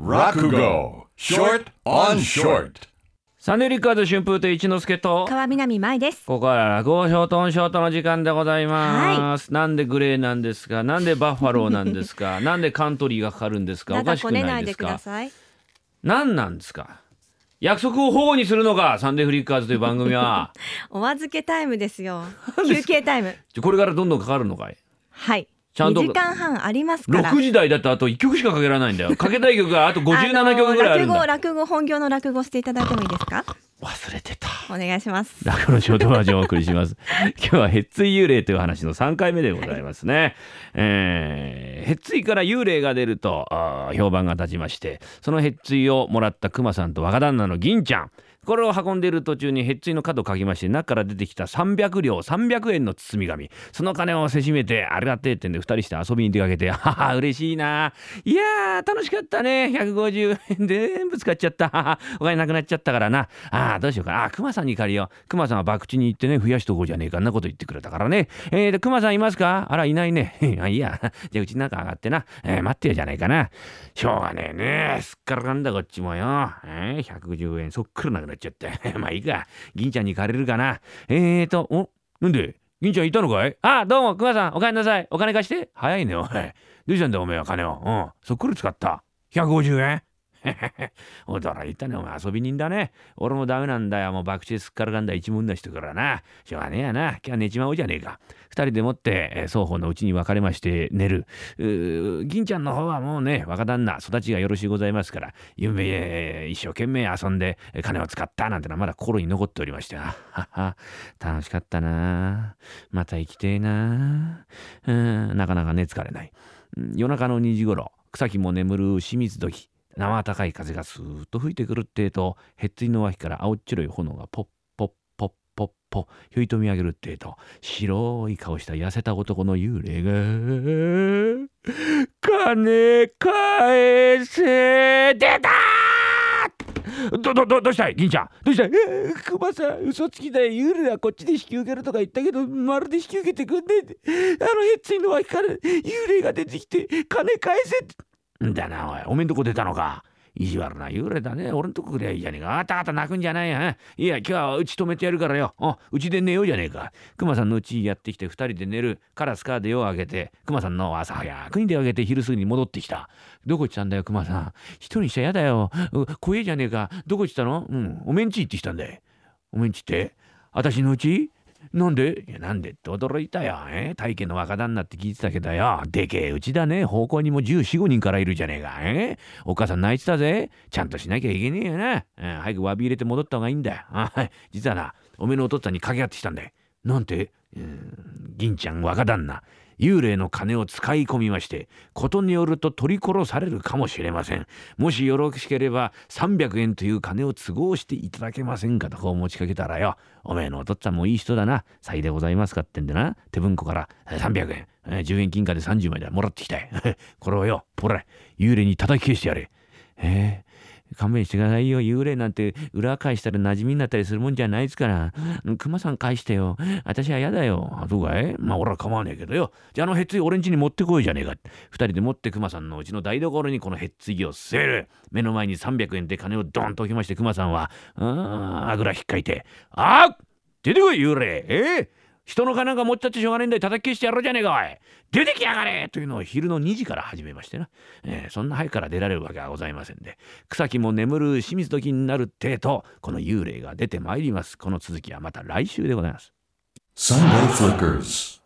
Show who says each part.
Speaker 1: Rakugo Short on Short
Speaker 2: サンデーリッカーズ春風亭一之輔と
Speaker 3: 川南舞です。
Speaker 2: ここから落語ショートオンショートの時間でございます、なんでグレーなんですか？なんでバッファローなんですか？なんでカントリーがかかるんですか？おかしく
Speaker 3: こねないいで
Speaker 2: なですか
Speaker 3: ください。
Speaker 2: 何なんですか？約束を保護にするのか？サンデーフリッカーズという番組は。
Speaker 3: お預けタイムですよ。休憩タイム。
Speaker 2: じゃこれからどんどんかかるのかい？
Speaker 3: はい。
Speaker 2: ちゃんと
Speaker 3: 2時間半ありますから。
Speaker 2: 6時台だってあと1曲しかかけられないんだよかけたい曲があと 57曲ぐらいあるんだ、
Speaker 3: あの落語落語本業の落語していただいてもいいですか？
Speaker 2: 忘れてた
Speaker 3: お願いします。
Speaker 2: 落語のショートバージョンをお送りします。今日はヘッツイ幽霊という話の3回目でございますね。えーヘッツイから幽霊が出ると評判が立ちまして、そのヘッツイをもらったクマさんと若旦那の銀ちゃん。これを運んでいる途中にヘッツイの角をかきまして中から出てきた300両300円の包み紙。その金をせしめてありがてえってんで2人して遊びに出かけて はは嬉しいな。いやー楽しかったね。150円全部使っちゃった。お金なくなっちゃったからな。あーどうしようか。なあクマさんに借りよう。クマさんは博打に行ってね増やしとこうじゃねえかんなこと言ってくれたからね。えー、でクマさんいますか？あらいないね。あいや。じゃあうちなんか上がってな、えー待ってよじゃないかな。しょうがねえね。すっからかんだこっちもよ、えー、110円。そっくらなくなっちゃった。まあいいか。銀ちゃんに借りるかな。えーとおなんで？銀ちゃんいたのかい？あどうもクマさんお帰りなさい。お金貸して。早いねおい。どうしたんだおめえは金を？うん。そっくり使った。150円 驚いたね。お前遊び人だね。俺もダメなんだよ。もう博打すっからかんだ。一文な人からな。しょうがねえやな。今日は寝ちまおうじゃねえか。二人でもってえー双方のうちに別れまして寝る。銀ちゃんの方はもうね若旦那育ちがよろしゅうございますから夢えー一生懸命遊んで金を使ったなんてのはまだ心に残っておりまして。はは。楽しかったな。また生きてえな。うんなかなか寝つかれない。夜中の2時頃草木も眠る清水時。生高い風がスーッと吹いてくるってえとへっつりの脇から青っ白い炎がポッポッポッポッポひょいと見上げるってえと白い顔した痩せた男の幽霊が「金返せ出た!」ど、ど、ど、どうしたい？銀ちゃんどうしたい？えー、熊さん、嘘つきだよ。幽霊はこっちで引き受けるとか言ったけど、まるで引き受けてくんねえで。あのヘッツイの脇から幽霊が出てきて、金返せって。んだな、おい。おめんとこ出たのか。意地悪な幽霊だね。俺んとこ来りゃいいじゃねえか。あたあた泣くんじゃないよ。いや、今日はうち止めてやるからよ。うちで寝ようじゃねえか。熊さんのうちやってきて二人で寝る。カラスカーで夜を明けて、熊さんの朝早くに出かけて昼過ぎに戻ってきた。どこ行ったんだよ、熊さん。一人にしちゃやだよ。怖えじゃねえか。どこ行ったの？うん。おめんち行ってきたんだよ。おめんちって？私のうち？なんで？いやなんで？って驚いたよ。え？大家の若旦那って聞いてたけどよ。でけえうちだね。方向にも14、5人からいるじゃねえか。え？お母さん泣いてたぜ。ちゃんとしなきゃいけねえよな。うん、早く詫び入れて戻った方がいいんだよ。あはい実はな、おめえのお父さんに掛け合ってきたんだよ。なんて、うん、銀ちゃん若旦那。幽霊の金を使い込みましてことによると取り殺されるかもしれません。もしよろしければ300円という金を都合していただけませんかとこう持ちかけたらよ。おめえのお父っつぁんもいい人だな。さいでございますかってんでな。手文庫から300円。10円金貨で30枚でもらってきたい。これをよほら幽霊に叩き消してやれ。えー勘弁してくださいよ。幽霊なんて裏返したら馴染みになったりするもんじゃないですから。熊さん返してよ。私は嫌だよ。あ、そうかい？まあ俺は構わねえけどよ。じゃああのヘッツイ俺ん家に持ってこいじゃねえか。二人で持って熊さんのうちの台所にこのヘッツイを据える。目の前に300円で金をドンと置きまして熊さんは、あーあぐらひっかいて、あ出てこい幽霊え？ー人の金が持っちゃってしょうがねえんだよ。叩き消してやろうじゃねえかおい。出てきやがれというのを昼の2時から始めましてな、えーそんな早くから出られるわけはございませんで。草木も眠る清水時になるってとこの幽霊が出てまいります。この続きはまた来週でございます。
Speaker 1: Sunday Flickers.